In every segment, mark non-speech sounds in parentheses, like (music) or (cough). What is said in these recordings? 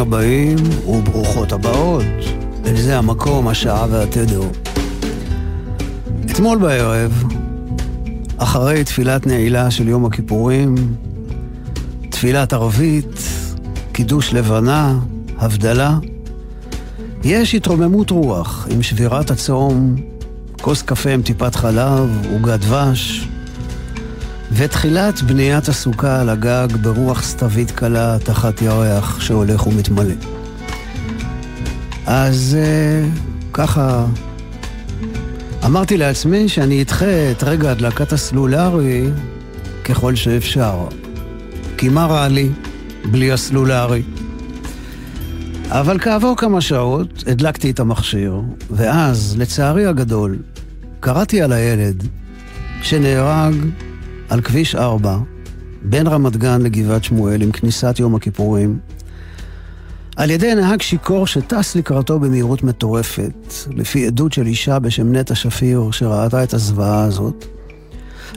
הבאים וברוכות הבאות אל זה המקום, השעה והתדר. אתמול בערב, אחרי תפילת נעילה של יום הכיפורים, תפילת ערבית, קידוש לבנה, הבדלה, יש התרוממות רוח עם שבירת הצום, כוס קפה עם טיפת חלב, עוגת דבש, ותחילת בניית הסוכה על הגג ברוח סתווית קלה תחת ירח שהולך ומתמלא. אז uh, ככה אמרתי לעצמי שאני אדחה את רגע הדלקת הסלולרי ככל שאפשר. כי מה רע לי בלי הסלולרי? אבל כעבור כמה שעות הדלקתי את המכשיר, ואז, לצערי הגדול, קראתי על הילד שנהרג על כביש 4, בין רמת גן לגבעת שמואל עם כניסת יום הכיפורים, על ידי נהג שיכור שטס לקראתו במהירות מטורפת, לפי עדות של אישה בשם נטע שפיר שראתה את הזוועה הזאת,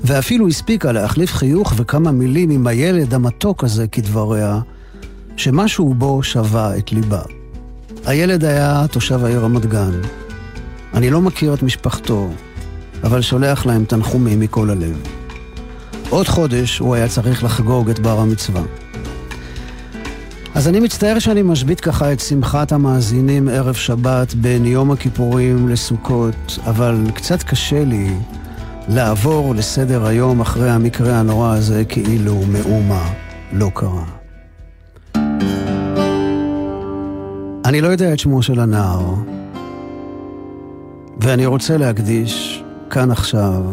ואפילו הספיקה להחליף חיוך וכמה מילים עם הילד המתוק הזה כדבריה, שמשהו בו שבה את ליבה. הילד היה תושב העיר רמת גן. אני לא מכיר את משפחתו, אבל שולח להם תנחומים מכל הלב. עוד חודש הוא היה צריך לחגוג את בר המצווה. אז אני מצטער שאני משבית ככה את שמחת המאזינים ערב שבת בין יום הכיפורים לסוכות, אבל קצת קשה לי לעבור לסדר היום אחרי המקרה הנורא הזה כאילו מאומה לא קרה. אני לא יודע את שמו של הנער, ואני רוצה להקדיש כאן עכשיו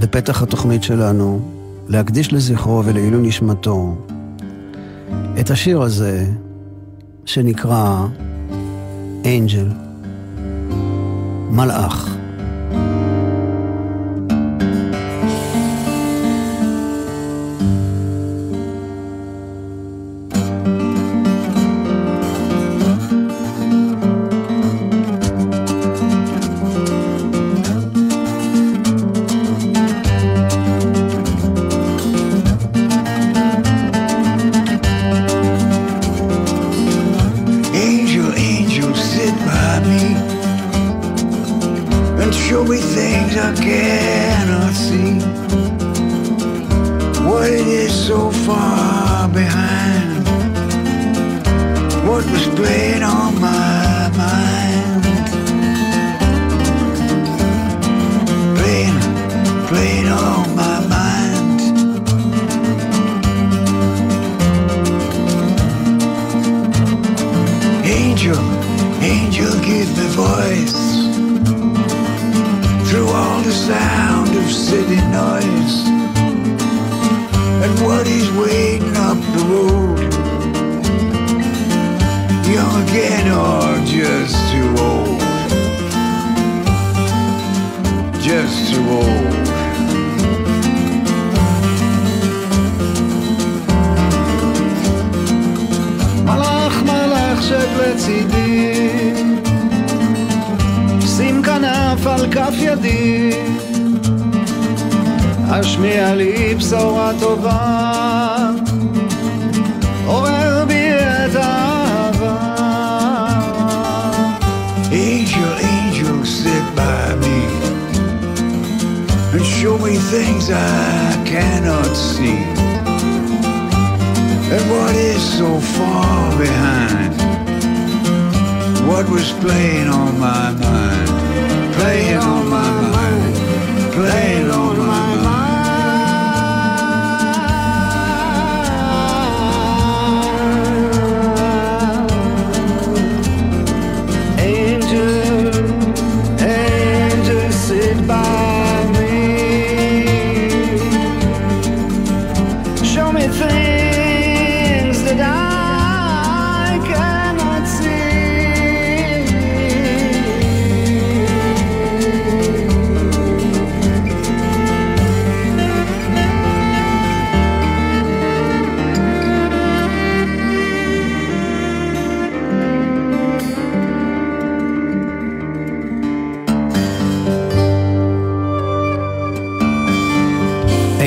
בפתח התוכנית שלנו, להקדיש לזכרו ולעילוי נשמתו את השיר הזה שנקרא אנג'ל, מלאך. night.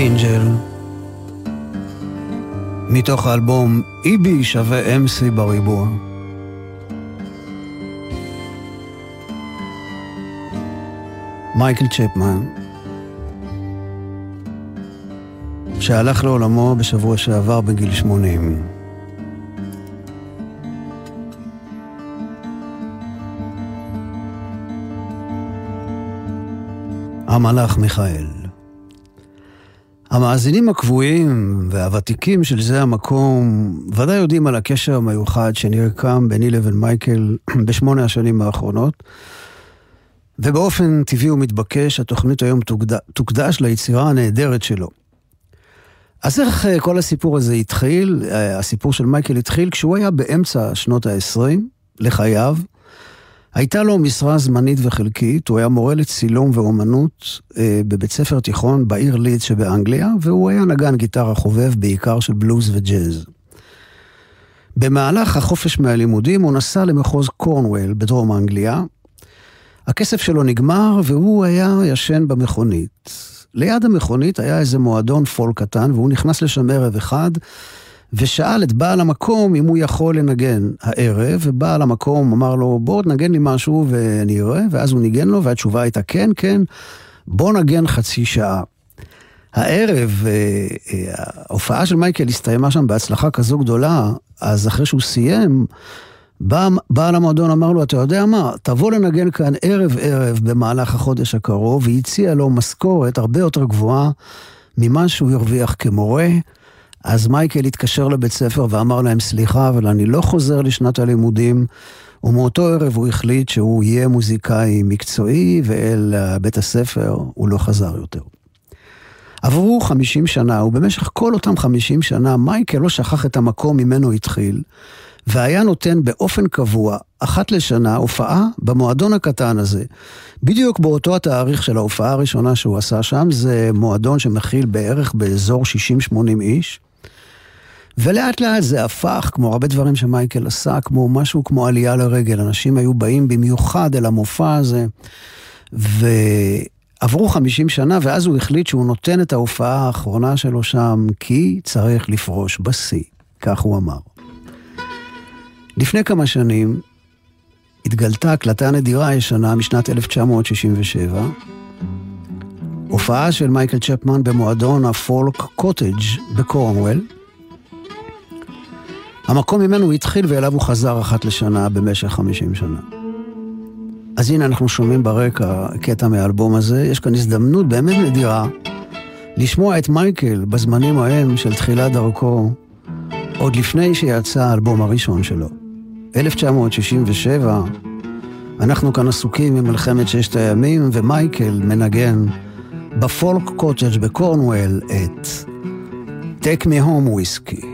אנג'ל, מתוך האלבום EB שווה MC בריבוע. מייקל צ'פמן, שהלך לעולמו בשבוע שעבר בגיל 80. המלאך מיכאל המאזינים הקבועים והוותיקים של זה המקום ודאי יודעים על הקשר המיוחד שנרקם ביני לבין מייקל (clears throat) בשמונה השנים האחרונות, ובאופן טבעי ומתבקש התוכנית היום תוקד... תוקדש ליצירה הנהדרת שלו. אז איך אה, כל הסיפור הזה התחיל? אה, הסיפור של מייקל התחיל כשהוא היה באמצע שנות ה-20 לחייו. הייתה לו משרה זמנית וחלקית, הוא היה מורה לצילום ואומנות אה, בבית ספר תיכון בעיר לידס שבאנגליה, והוא היה נגן גיטרה חובב בעיקר של בלוז וג'אז. במהלך החופש מהלימודים הוא נסע למחוז קורנוול בדרום אנגליה. הכסף שלו נגמר והוא היה ישן במכונית. ליד המכונית היה איזה מועדון פול קטן והוא נכנס לשם ערב אחד ושאל את בעל המקום אם הוא יכול לנגן הערב, ובעל המקום אמר לו, בוא תנגן לי משהו ואני אראה, ואז הוא ניגן לו, והתשובה הייתה כן, כן, בוא נגן חצי שעה. הערב, אה, אה, ההופעה של מייקל הסתיימה שם בהצלחה כזו גדולה, אז אחרי שהוא סיים, בא, בעל המועדון אמר לו, אתה יודע מה, תבוא לנגן כאן ערב-ערב במהלך החודש הקרוב, והציע לו משכורת הרבה יותר גבוהה ממה שהוא הרוויח כמורה. אז מייקל התקשר לבית ספר ואמר להם, סליחה, אבל אני לא חוזר לשנת הלימודים. ומאותו ערב הוא החליט שהוא יהיה מוזיקאי מקצועי, ואל בית הספר הוא לא חזר יותר. עברו 50 שנה, ובמשך כל אותם 50 שנה מייקל לא שכח את המקום ממנו התחיל, והיה נותן באופן קבוע, אחת לשנה, הופעה במועדון הקטן הזה. בדיוק באותו התאריך של ההופעה הראשונה שהוא עשה שם, זה מועדון שמכיל בערך באזור 60-80 איש. ולאט לאט זה הפך, כמו הרבה דברים שמייקל עשה, כמו משהו כמו עלייה לרגל. אנשים היו באים במיוחד אל המופע הזה, ועברו 50 שנה, ואז הוא החליט שהוא נותן את ההופעה האחרונה שלו שם, כי צריך לפרוש בשיא, כך הוא אמר. לפני כמה שנים התגלתה הקלטה נדירה ישנה משנת 1967, הופעה של מייקל צ'פמן במועדון הפולק קוטג' בקורנוול, המקום ממנו הוא התחיל ואליו הוא חזר אחת לשנה במשך 50 שנה. אז הנה אנחנו שומעים ברקע קטע מהאלבום הזה, יש כאן הזדמנות באמת נדירה לשמוע את מייקל בזמנים ההם של תחילת דרכו, עוד לפני שיצא האלבום הראשון שלו. 1967, אנחנו כאן עסוקים ממלחמת ששת הימים, ומייקל מנגן בפולק קוטג' בקורנוול את Take Me Home Whiskey.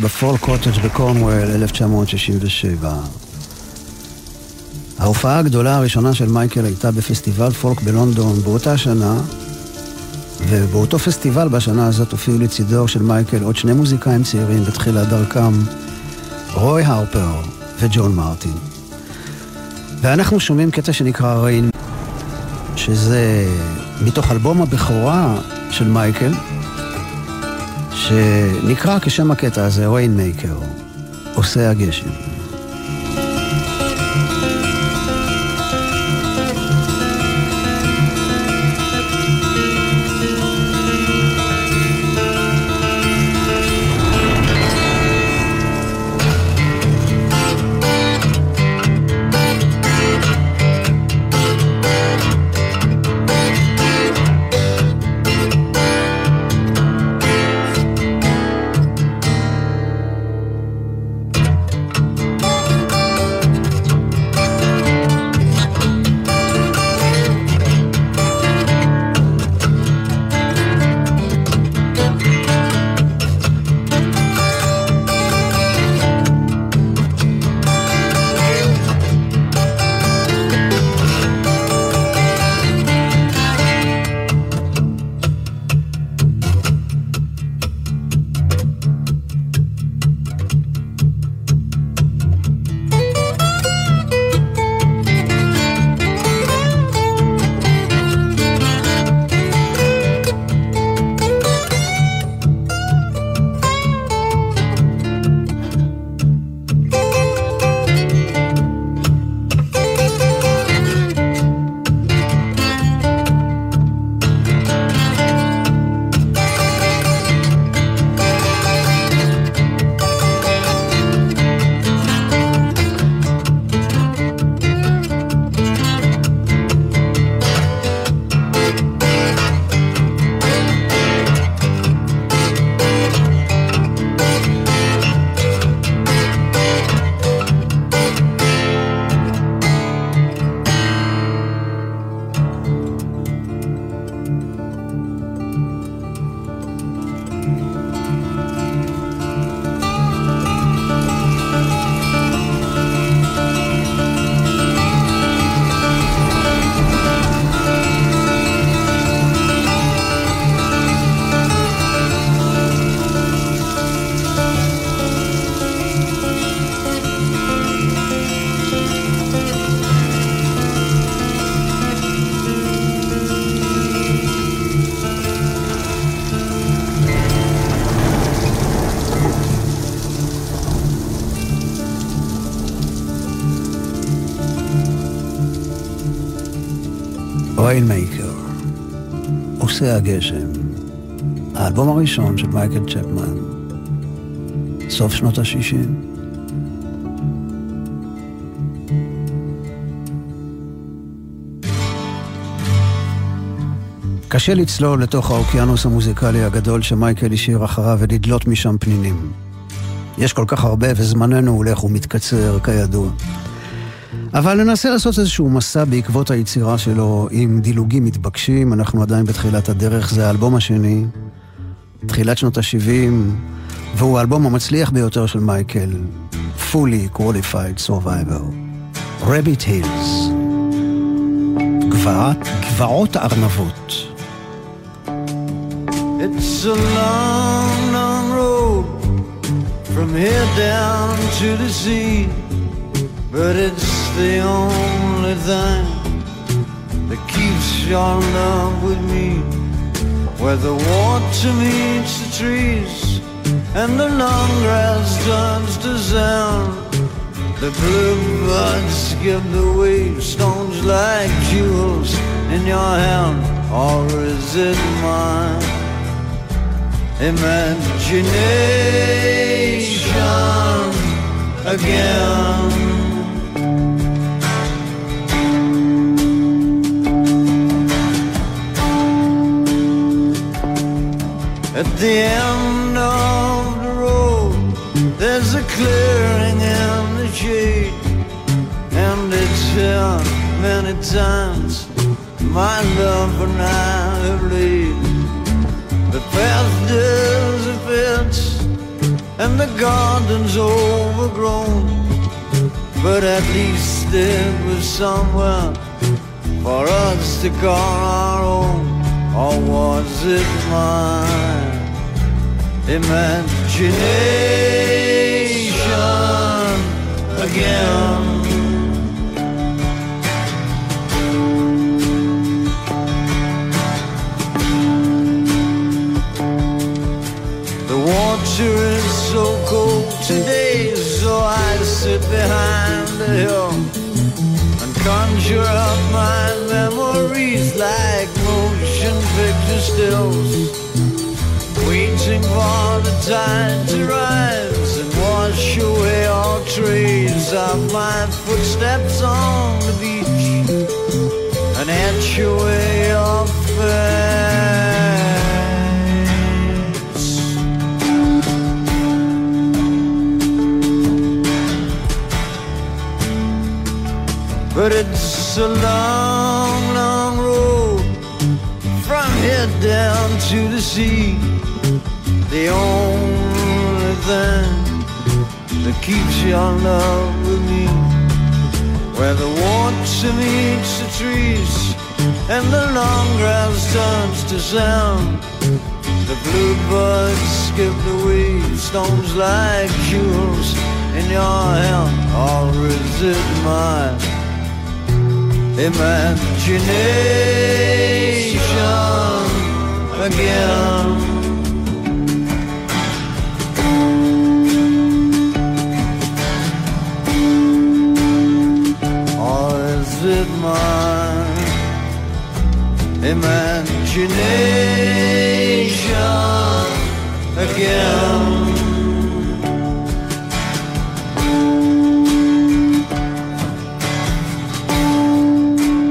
בפול קוטג' בקורנוול 1967. ההופעה הגדולה הראשונה של מייקל הייתה בפסטיבל פולק בלונדון באותה שנה, ובאותו פסטיבל בשנה הזאת הופיעו לצידו של מייקל עוד שני מוזיקאים צעירים בתחילת דרכם, רוי הרפר וג'ון מרטין. ואנחנו שומעים קטע שנקרא ריין, שזה מתוך אלבום הבכורה של מייקל, שנקרא כשם הקטע הזה, ריינמייקר, עושה הגשם. עושה הגשם, האלבום הראשון של מייקל צ'פמן, סוף שנות ה-60. קשה לצלול לתוך האוקיינוס המוזיקלי הגדול שמייקל השאיר אחריו ולדלות משם פנינים. יש כל כך הרבה וזמננו הולך ומתקצר, כידוע. אבל ננסה לעשות איזשהו מסע בעקבות היצירה שלו עם דילוגים מתבקשים, אנחנו עדיין בתחילת הדרך, זה האלבום השני, תחילת שנות ה-70, והוא האלבום המצליח ביותר של מייקל, Fully Qualified Survivor, Hills, גבעת, גבעות הארנבות. It's a long, long road from here down to the sea, but it's the only thing that keeps your love with me. Where the water meets the trees and the long grass turns to sound. The bluebirds give the wave stones like jewels in your hand, or is it mine? Imagination again. At the end of the road, there's a clearing in the shade, and it's here many times. My love and I have laid. The path disappears, and the garden's overgrown. But at least there was somewhere for us to call our own, or was it mine? Imagination again. The water is so cold today, so I sit behind the hill and conjure up my memories like picture stills waiting for the tide to rise and wash away all trace of my footsteps on the beach and etch away your face. But it's a long down to the sea. The only thing that keeps your love with me. Where the water meets the trees and the long grass turns to sound. The bluebirds skip the waves, stones like jewels in your hand. Is it mine? Imagination again. It mine? Imagination again.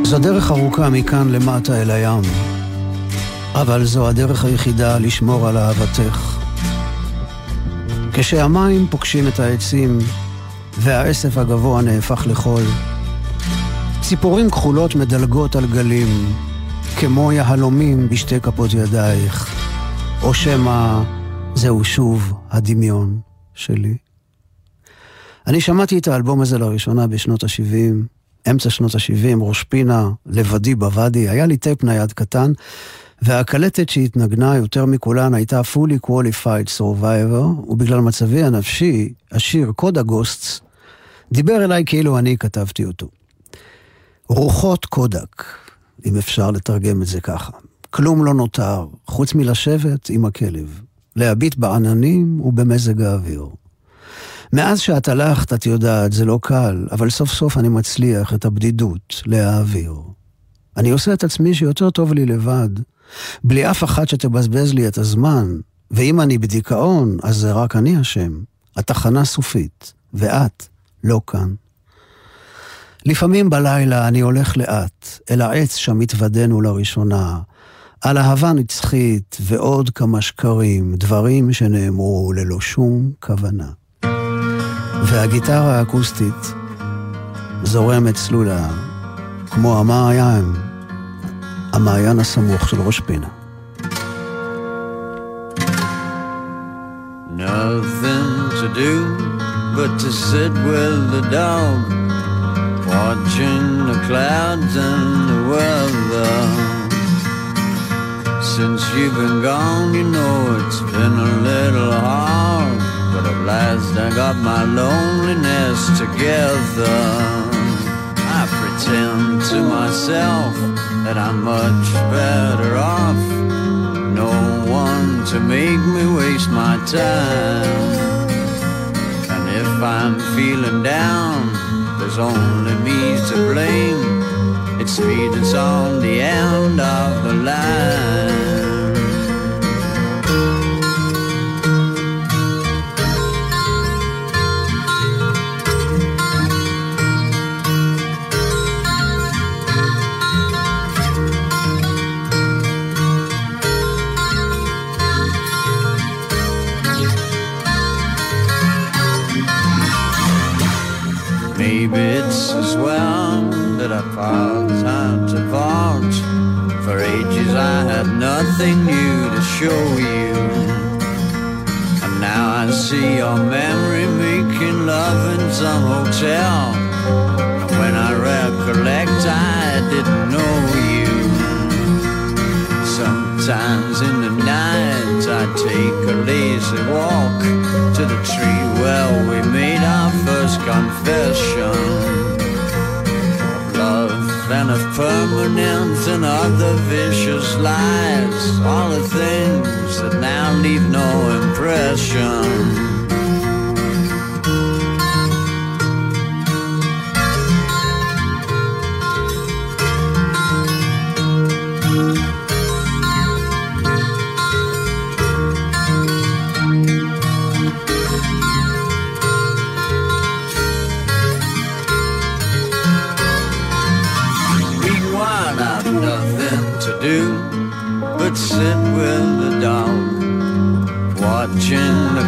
זו דרך ארוכה מכאן למטה אל הים, אבל זו הדרך היחידה לשמור על אהבתך. כשהמים פוגשים את העצים והעשף הגבוה נהפך לחול, ציפורים כחולות מדלגות על גלים, כמו יהלומים בשתי כפות ידייך, או שמא זהו שוב הדמיון שלי. אני שמעתי את האלבום הזה לראשונה בשנות ה-70, אמצע שנות ה-70, ראש פינה, לבדי בוואדי, היה לי טייפ נייד קטן, והקלטת שהתנגנה יותר מכולן הייתה fully qualified survivor, ובגלל מצבי הנפשי, השיר Kodak Ghosts, דיבר אליי כאילו אני כתבתי אותו. רוחות קודק, אם אפשר לתרגם את זה ככה. כלום לא נותר, חוץ מלשבת עם הכלב, להביט בעננים ובמזג האוויר. מאז שאת הלכת, את יודעת, זה לא קל, אבל סוף סוף אני מצליח את הבדידות להעביר. אני עושה את עצמי שיותר טוב לי לבד, בלי אף אחת שתבזבז לי את הזמן, ואם אני בדיכאון, אז זה רק אני אשם. התחנה סופית, ואת לא כאן. לפעמים בלילה אני הולך לאט, אל העץ שם התוודענו לראשונה, על אהבה נצחית ועוד כמה שקרים, דברים שנאמרו ללא שום כוונה. והגיטרה האקוסטית זורמת צלולה, כמו המעיין, המעיין הסמוך של ראש פינה. nothing to do but to sit with the dog, watching the clouds and the weather. Since you've been gone, you know it's been a little hard, but at last I got my loneliness together. I pretend to myself that I'm much better off. No one to make me waste my time. And if I'm feeling down, there's only me to blame. It's me that's on the end of the line. To part. For ages I had nothing new to show you. And now I see your memory making love in some hotel. And when I recollect, I didn't know you. Sometimes in the night, I take a lazy walk to the tree where we made our first confession and of permanence and other vicious lies. All the things that now leave no impression.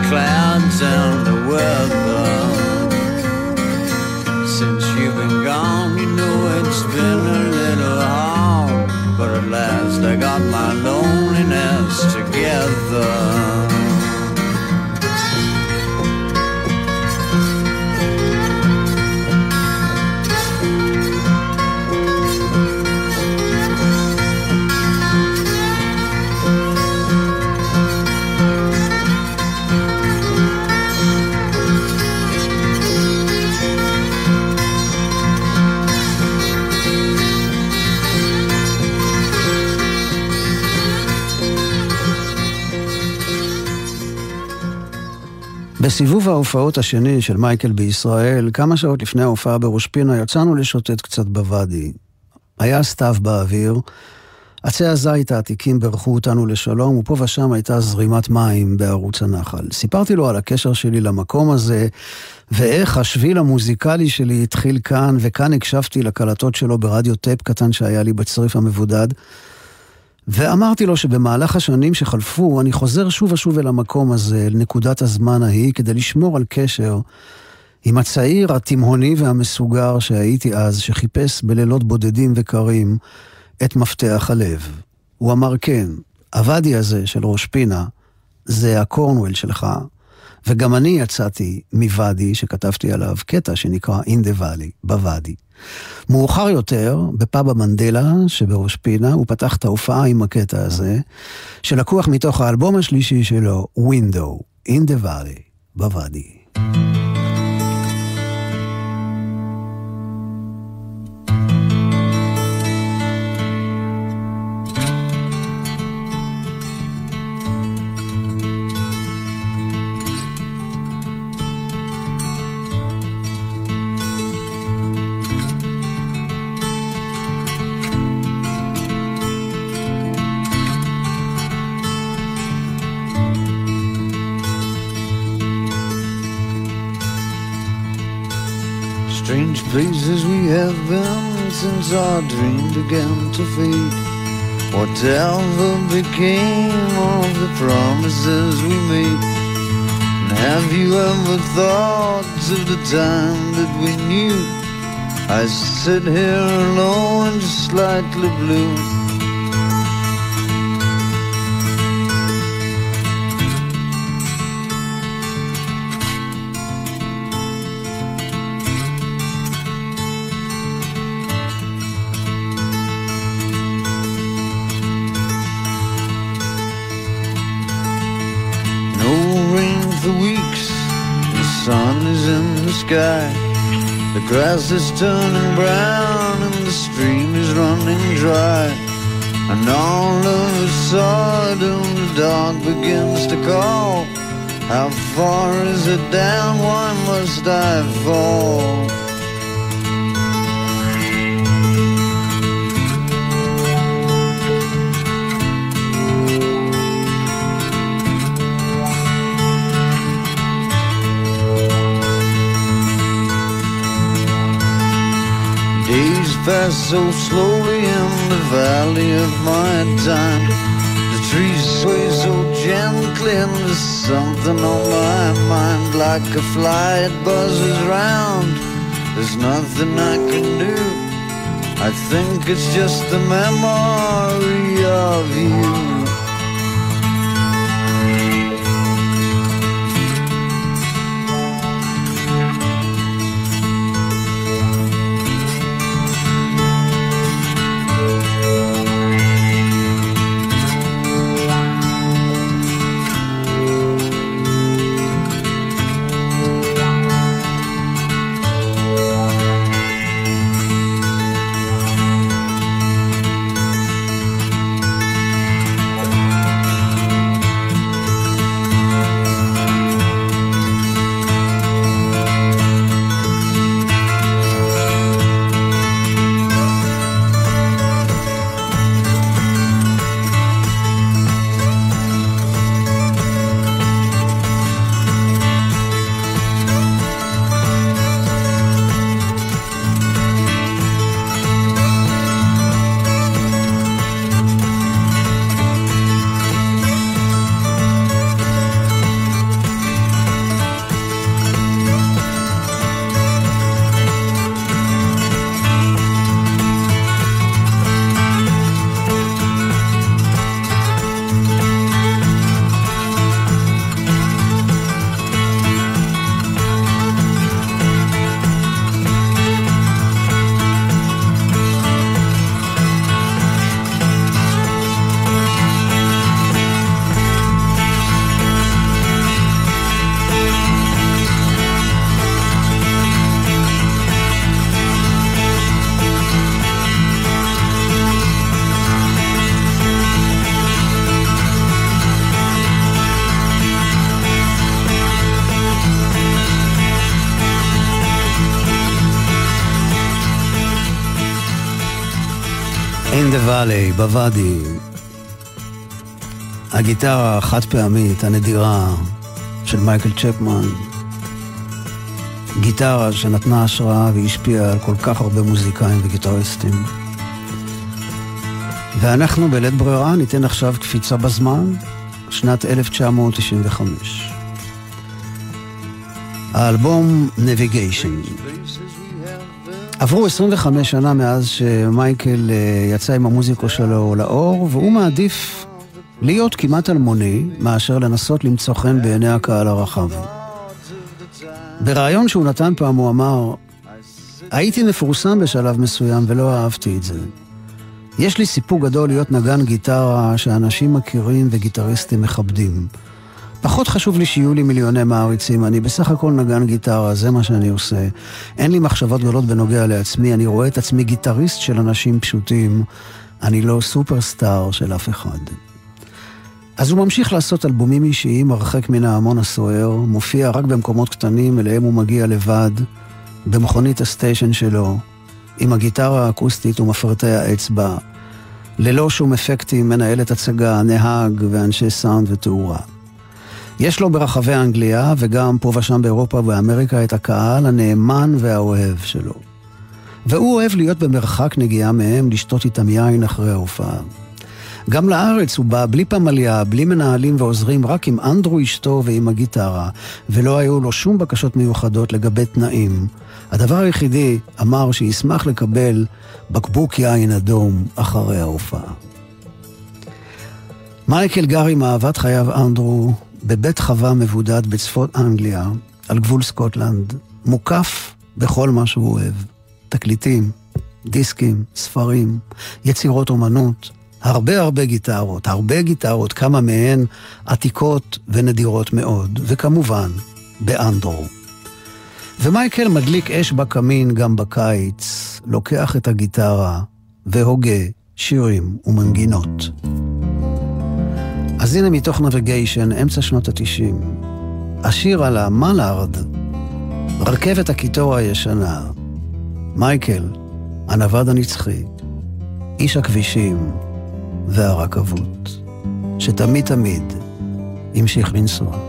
fly. בסיבוב ההופעות השני של מייקל בישראל, כמה שעות לפני ההופעה בראש פינה, יצאנו לשוטט קצת בוואדי. היה סתיו באוויר, עצי הזית העתיקים בירכו אותנו לשלום, ופה ושם הייתה זרימת מים בערוץ הנחל. סיפרתי לו על הקשר שלי למקום הזה, ואיך השביל המוזיקלי שלי התחיל כאן, וכאן הקשבתי לקלטות שלו ברדיו טייפ קטן שהיה לי בצריף המבודד. ואמרתי לו שבמהלך השנים שחלפו, אני חוזר שוב ושוב אל המקום הזה, אל נקודת הזמן ההיא, כדי לשמור על קשר עם הצעיר התימהוני והמסוגר שהייתי אז, שחיפש בלילות בודדים וקרים את מפתח הלב. הוא אמר כן, הוואדי הזה של ראש פינה, זה הקורנוול שלך, וגם אני יצאתי מוואדי שכתבתי עליו קטע שנקרא In the Valley, בוואדי. מאוחר יותר, בפאב המנדלה שבראש פינה, הוא פתח את ההופעה עם הקטע הזה, שלקוח מתוך האלבום השלישי שלו, Window, In the Valley, בוואדי. Been since our dream began to fade. Whatever became of the promises we made? And have you ever thought of the time that we knew? I sit here alone, and slightly blue. Grass is turning brown and the stream is running dry. And all of a sudden the dog begins to call. How far is it down? Why must I fall? So slowly in the valley of my time. The trees sway so gently, and there's something on my mind like a fly. It buzzes round. There's nothing I can do. I think it's just the memory of you. בוואדי. הגיטרה החד פעמית, הנדירה, של מייקל צ'פמן. גיטרה שנתנה השראה והשפיעה על כל כך הרבה מוזיקאים וגיטריסטים. ואנחנו בלית ברירה ניתן עכשיו קפיצה בזמן, שנת 1995. האלבום Navigation. עברו 25 שנה מאז שמייקל אה, יצא עם המוזיקו שלו לאור, והוא מעדיף להיות כמעט אלמוני, מאשר לנסות למצוא חן בעיני הקהל הרחב. בריאיון שהוא נתן פעם הוא אמר, הייתי מפורסם בשלב מסוים ולא אהבתי את זה. יש לי סיפור גדול להיות נגן גיטרה שאנשים מכירים וגיטריסטים מכבדים. פחות חשוב לי שיהיו לי מיליוני מעריצים, אני בסך הכל נגן גיטרה, זה מה שאני עושה. אין לי מחשבות גדולות בנוגע לעצמי, אני רואה את עצמי גיטריסט של אנשים פשוטים, אני לא סופרסטאר של אף אחד. אז הוא ממשיך לעשות אלבומים אישיים הרחק מן ההמון הסוער, מופיע רק במקומות קטנים אליהם הוא מגיע לבד, במכונית הסטיישן שלו, עם הגיטרה האקוסטית ומפרטי האצבע, ללא שום אפקטים, מנהלת הצגה, נהג ואנשי סאונד ותאורה. יש לו ברחבי אנגליה וגם פה ושם באירופה ובאמריקה את הקהל הנאמן והאוהב שלו. והוא אוהב להיות במרחק נגיעה מהם, לשתות איתם יין אחרי ההופעה. גם לארץ הוא בא בלי פמליה, בלי מנהלים ועוזרים, רק עם אנדרו אשתו ועם הגיטרה, ולא היו לו שום בקשות מיוחדות לגבי תנאים. הדבר היחידי, אמר שישמח לקבל בקבוק יין אדום אחרי ההופעה. מייקל גר עם אהבת חייו אנדרו בבית חווה מבודד בצפות אנגליה, על גבול סקוטלנד, מוקף בכל מה שהוא אוהב. תקליטים, דיסקים, ספרים, יצירות אומנות, הרבה הרבה גיטרות, הרבה גיטרות, כמה מהן עתיקות ונדירות מאוד, וכמובן, באנדרו. ומייקל מדליק אש בקמין גם בקיץ, לוקח את הגיטרה והוגה שירים ומנגינות. אז הנה מתוך נביגיישן, אמצע שנות התשעים, השיר על המלארד, רכבת הקיטור הישנה, מייקל, הנווד הנצחי, איש הכבישים והרכבות, שתמיד תמיד המשיך לנסוע.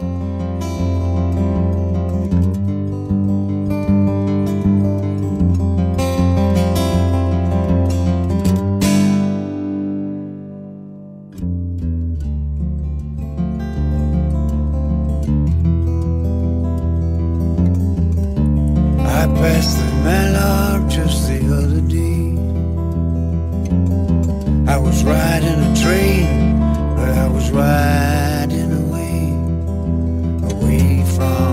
I passed the Mallard just the other day. I was riding a train, but I was riding away, away from.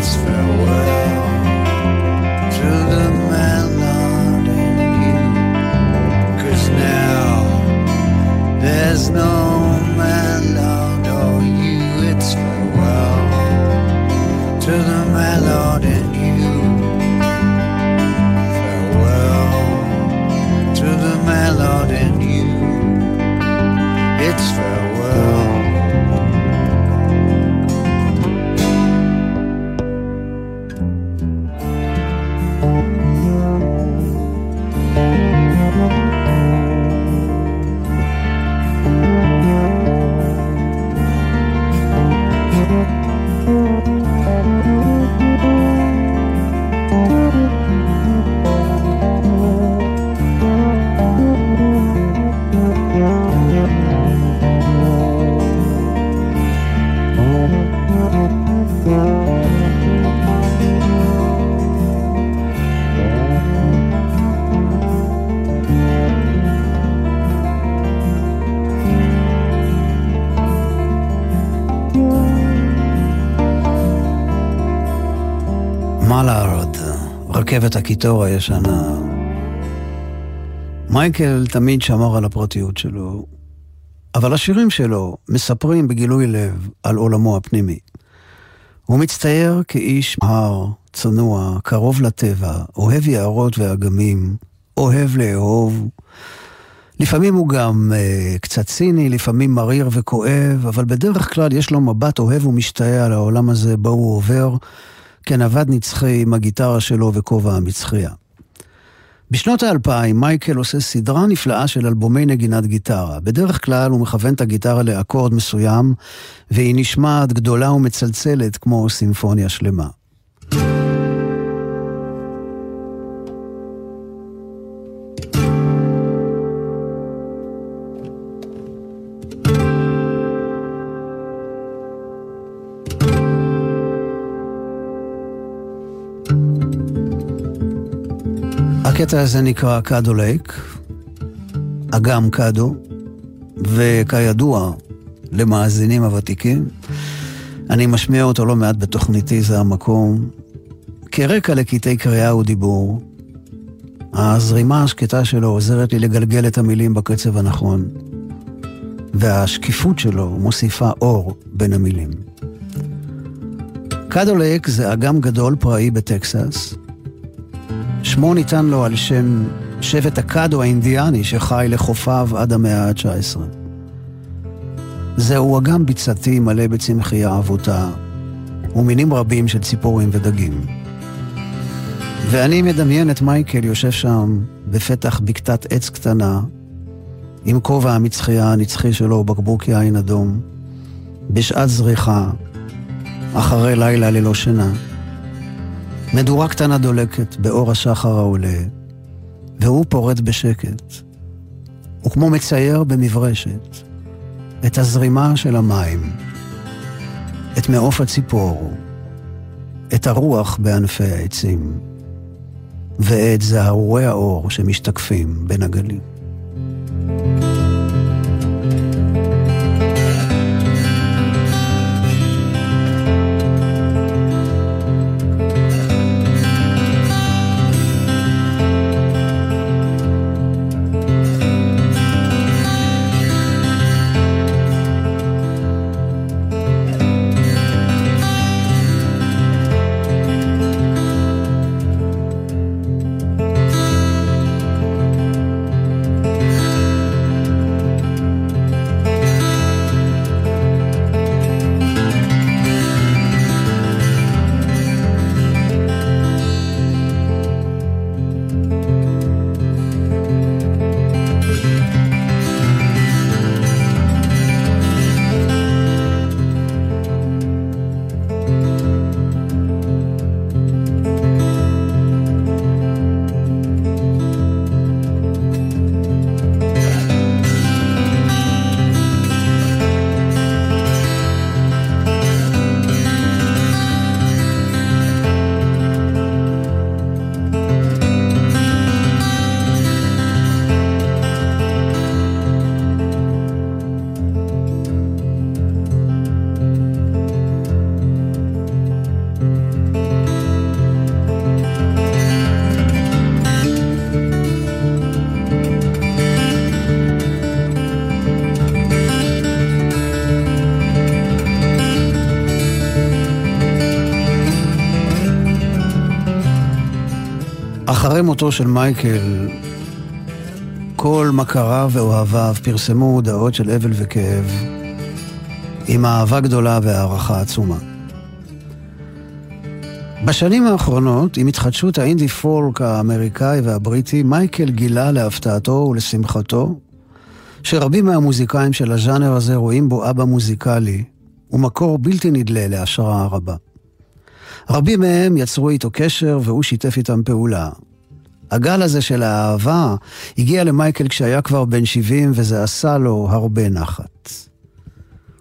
its farewell. רכבת הקיטור הישנה. מייקל תמיד שמר על הפרטיות שלו, אבל השירים שלו מספרים בגילוי לב על עולמו הפנימי. הוא מצטייר כאיש הר, צנוע, קרוב לטבע, אוהב יערות ואגמים, אוהב לאהוב. לפעמים הוא גם אה, קצת ציני, לפעמים מריר וכואב, אבל בדרך כלל יש לו מבט אוהב ומשתאה על העולם הזה בו הוא עובר, כנווד נצחי עם הגיטרה שלו וכובע המצחייה. בשנות האלפיים מייקל עושה סדרה נפלאה של אלבומי נגינת גיטרה. בדרך כלל הוא מכוון את הגיטרה לאקורד מסוים, והיא נשמעת גדולה ומצלצלת כמו סימפוניה שלמה. הקטע הזה נקרא קאדו לייק, אגם קאדו, וכידוע למאזינים הוותיקים, אני משמיע אותו לא מעט בתוכניתי, זה המקום, כרקע לקטעי קריאה ודיבור. הזרימה השקטה שלו עוזרת לי לגלגל את המילים בקצב הנכון, והשקיפות שלו מוסיפה אור בין המילים. קאדו לייק זה אגם גדול פראי בטקסס, שמו ניתן לו על שם שבט הקאדו האינדיאני שחי לחופיו עד המאה ה-19. זהו אגם ביצתי מלא בצמחייה אבותה ומינים רבים של ציפורים ודגים. ואני מדמיין את מייקל יושב שם בפתח בקתת עץ קטנה, עם כובע המצחייה הנצחי שלו ובקבוק יין אדום, בשעת זריחה, אחרי לילה ללא שינה. מדורה קטנה דולקת באור השחר העולה, והוא פורט בשקט. הוא כמו מצייר במברשת את הזרימה של המים, את מעוף הציפור, את הרוח בענפי העצים, ואת זערורי האור שמשתקפים בין הגלים. אחרי מותו של מייקל, כל מכריו ואוהביו פרסמו הודעות של אבל וכאב, עם אהבה גדולה והערכה עצומה. בשנים האחרונות, עם התחדשות האינדי פולק האמריקאי והבריטי, מייקל גילה להפתעתו ולשמחתו שרבים מהמוזיקאים של הז'אנר הזה רואים בו אבא מוזיקלי ומקור בלתי נדלה להשראה רבה. רבים מהם יצרו איתו קשר והוא שיתף איתם פעולה. הגל הזה של האהבה הגיע למייקל כשהיה כבר בן 70 וזה עשה לו הרבה נחת.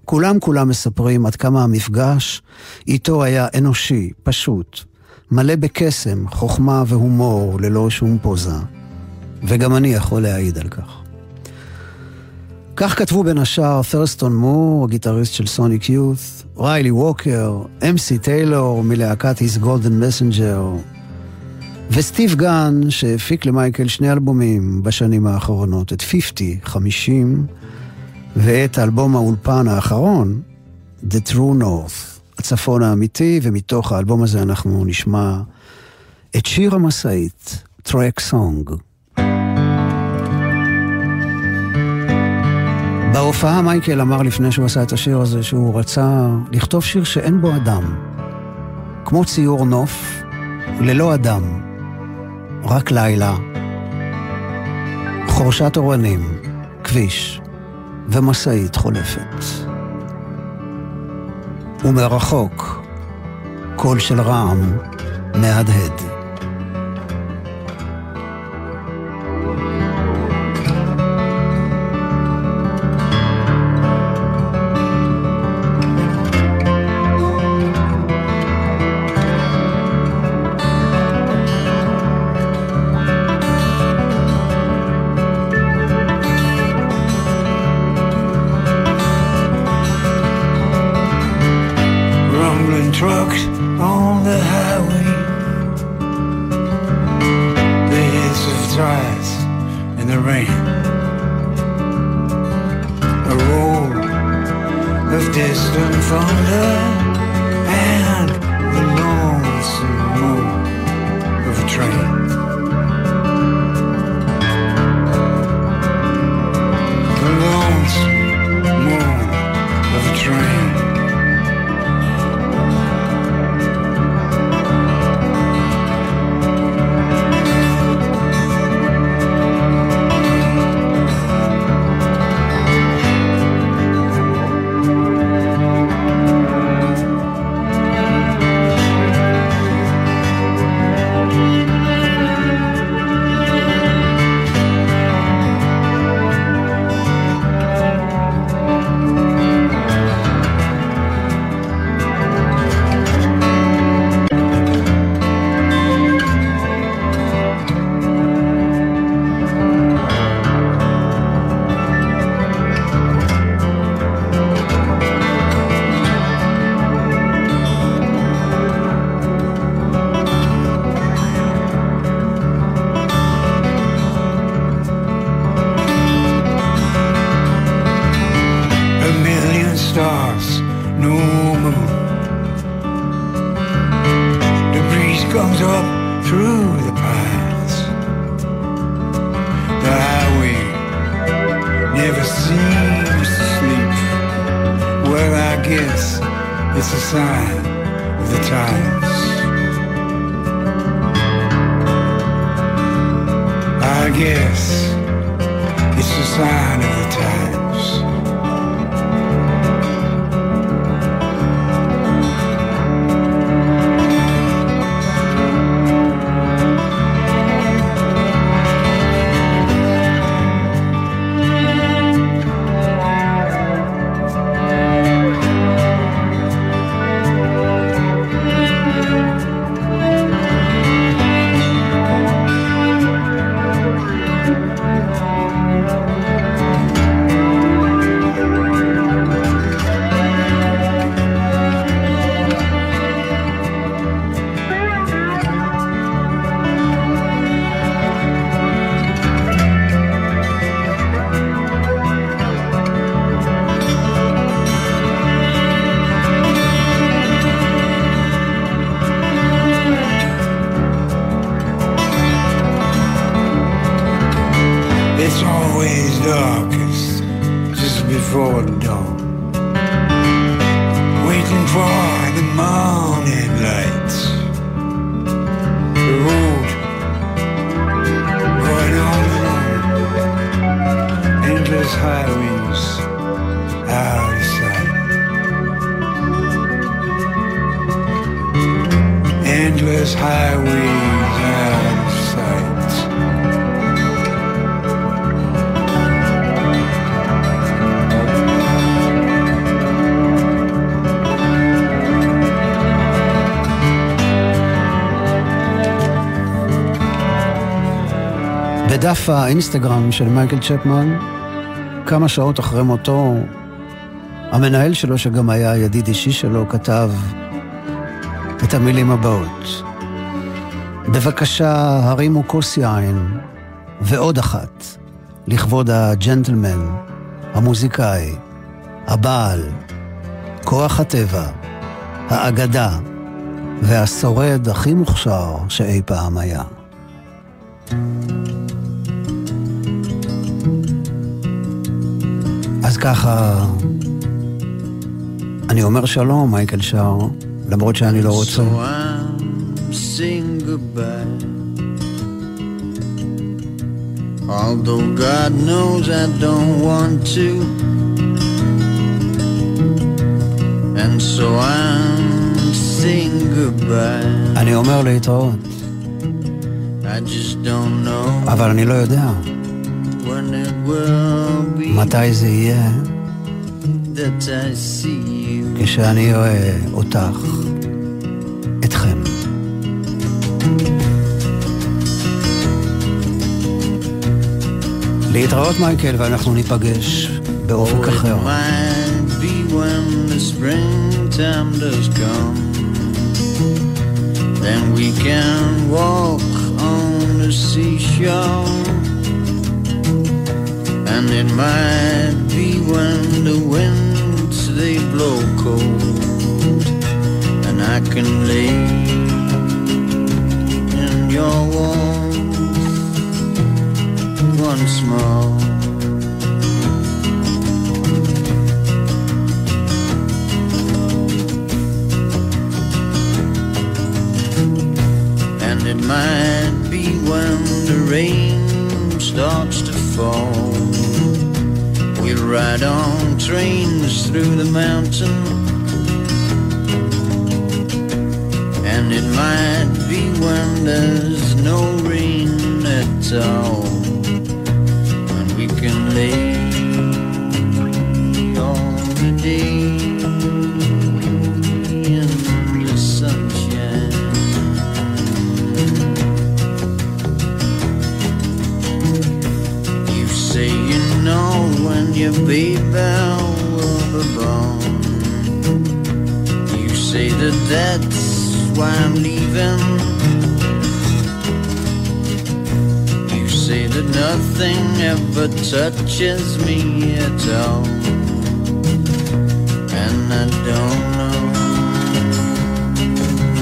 כולם כולם מספרים עד כמה המפגש איתו היה אנושי, פשוט, מלא בקסם, חוכמה והומור ללא שום פוזה. וגם אני יכול להעיד על כך. כך כתבו בין השאר ת'רסטון מור, הגיטריסט של סוניק יות', ריילי ווקר, אם סי טיילור מלהקת Hiss Golden Messenger, וסטיב גן, שהפיק למייקל שני אלבומים בשנים האחרונות, את 50, 50, ואת אלבום האולפן האחרון, The True North, הצפון האמיתי, ומתוך האלבום הזה אנחנו נשמע את שיר המשאית, Truck Song. בהופעה מייקל אמר לפני שהוא עשה את השיר הזה שהוא רצה לכתוב שיר שאין בו אדם. כמו ציור נוף, ללא אדם, רק לילה. חורשת אורנים, כביש ומשאית חולפת. ומרחוק, קול של רעם מהדהד. בדף האינסטגרם של מייקל צ'פמן כמה שעות אחרי מותו, המנהל שלו, שגם היה ידיד אישי שלו, כתב את המילים הבאות: בבקשה, הרימו כוס יין, ועוד אחת, לכבוד הג'נטלמן, המוזיקאי, הבעל, כוח הטבע, האגדה והשורד הכי מוכשר שאי פעם היה. ככה, אני אומר שלום, מייקל שר, למרות שאני לא רוצה. So I'm saying goodbye. Although God knows I don't want to. And so I'm saying goodbye. אני אומר להתראות, I just don't know אבל אני לא יודע when it will be מתי זה יהיה that I see you. כשאני אראה אותך, אתכם. להתראות מייקל, ואנחנו ניפגש באופק אחר. Then we can walk on the seashore. And it might be when the winds they blow cold. And I can lay in your warmth once more. And it might be when the rain starts to fall. We'll ride on trains through the mountain. And it might be when there's no rain at all. And we can lay all the day that's why I'm leaving. You say that nothing ever touches me at all. And I don't know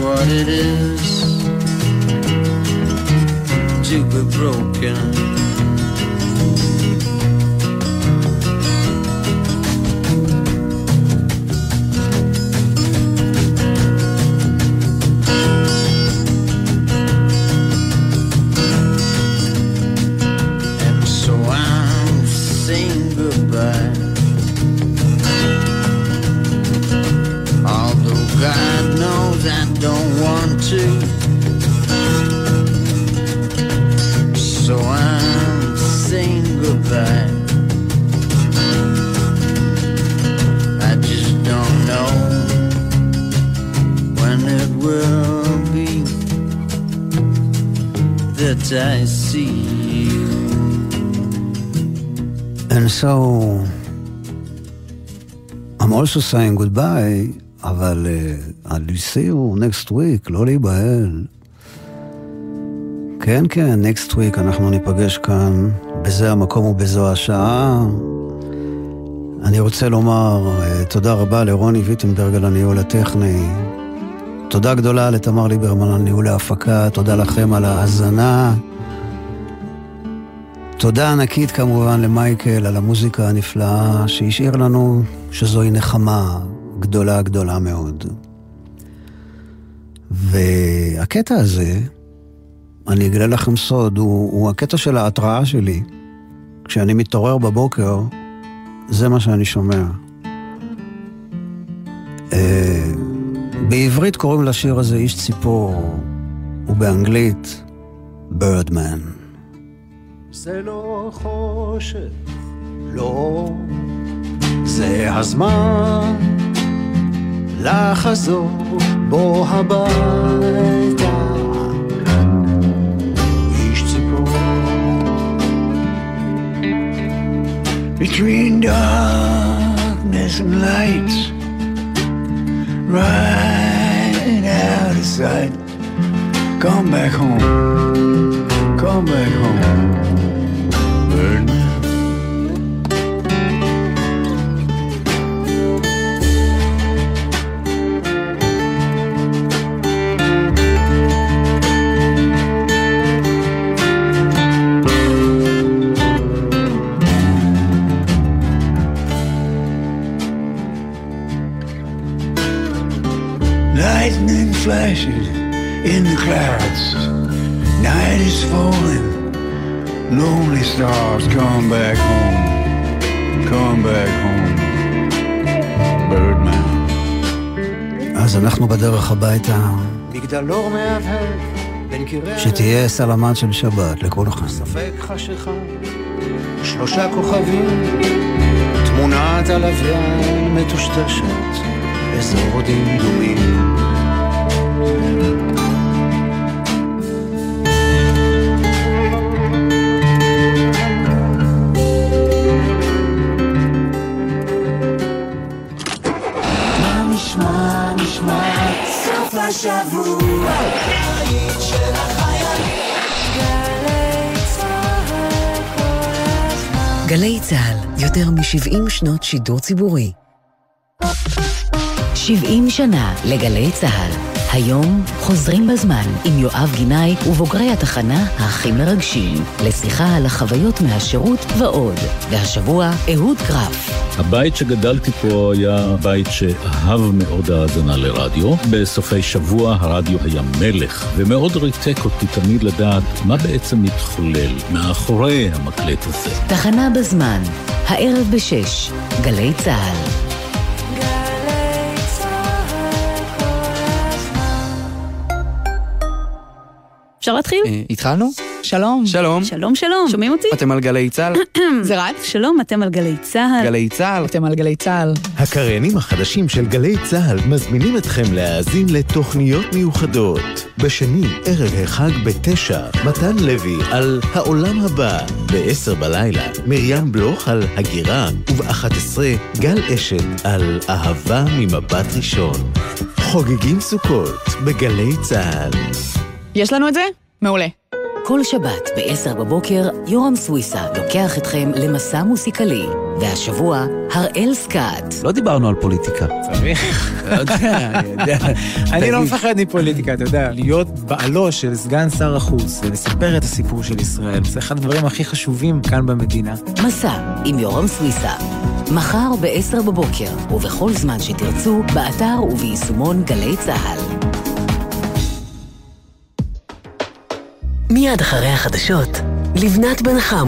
what it is to be broken. Also saying goodbye, אבל uh, I'll see you next week, לא להיבהל. כן, כן, next week אנחנו ניפגש כאן, בזה המקום ובזו השעה. אני רוצה לומר uh, תודה רבה לרוני ויטנברג על הניהול הטכני. תודה גדולה לתמר ליברמן על ניהול ההפקה, תודה לכם על ההאזנה. תודה ענקית כמובן למייקל על המוזיקה הנפלאה שהשאיר לנו שזוהי נחמה גדולה גדולה מאוד. והקטע הזה, אני אגלה לכם סוד, הוא, הוא הקטע של ההתראה שלי. כשאני מתעורר בבוקר, זה מה שאני שומע. אה, בעברית קוראים לשיר הזה איש ציפור, ובאנגלית, בירדמן. זה לא חושך, לא, זה הזמן לחזור בו הביתה. איש ציפור, between darkness and light, right out of sight. Come back home, come back home, In the clouds. Night is falling. Lonely stars, come back home. Come back home. Birdman. אז אנחנו בדרך הביתה, מגדלור מהבהב בין קירי שתהיה סלמת של שבת לכולכם. ספק חשיכה, שלושה כוכבים, תמונת הלוויין מטושטשת, אזור דמדומים. גלי צה"ל, יותר מ-70 שנות שידור ציבורי. 70 שנה לגלי צה"ל. היום חוזרים בזמן עם יואב גינאי ובוגרי התחנה הכי מרגשים, לשיחה על החוויות מהשירות ועוד. והשבוע, אהוד קרף. הבית שגדלתי פה היה בית שאהב מאוד האזנה לרדיו. בסופי שבוע הרדיו היה מלך, ומאוד ריתק אותי תמיד לדעת מה בעצם מתחולל מאחורי המקלט הזה. תחנה בזמן, הערב בשש, גלי צה"ל. אפשר להתחיל? אה, התחלנו? שלום. שלום. שלום, שלום. שומעים אותי? אתם על גלי צה"ל? (clears throat) זה רץ? שלום, אתם על גלי צה"ל. גלי צה"ל? אתם על גלי צה"ל. הקריינים החדשים של גלי צה"ל מזמינים אתכם להאזין לתוכניות מיוחדות. בשני, ערב החג בתשע, מתן לוי על העולם הבא. בעשר בלילה, מרים בלוך על הגירה, וב-11, גל אשת על אהבה ממבט ראשון. חוגגים סוכות בגלי צה"ל. יש לנו את זה? מעולה. כל שבת ב-10 בבוקר, יורם סוויסה לוקח אתכם למסע מוסיקלי. והשבוע, הראל סקאט. לא דיברנו על פוליטיקה. צריך, (laughs) לא יודע, אני יודע. אני לא מפחד מפוליטיקה, אתה יודע. להיות בעלו של סגן שר החוץ ולספר את הסיפור של ישראל, זה אחד הדברים הכי חשובים כאן במדינה. מסע עם יורם סוויסה. מחר ב-10 בבוקר, ובכל זמן שתרצו, באתר וביישומון גלי צה"ל. מיד אחרי החדשות, לבנת בן חם.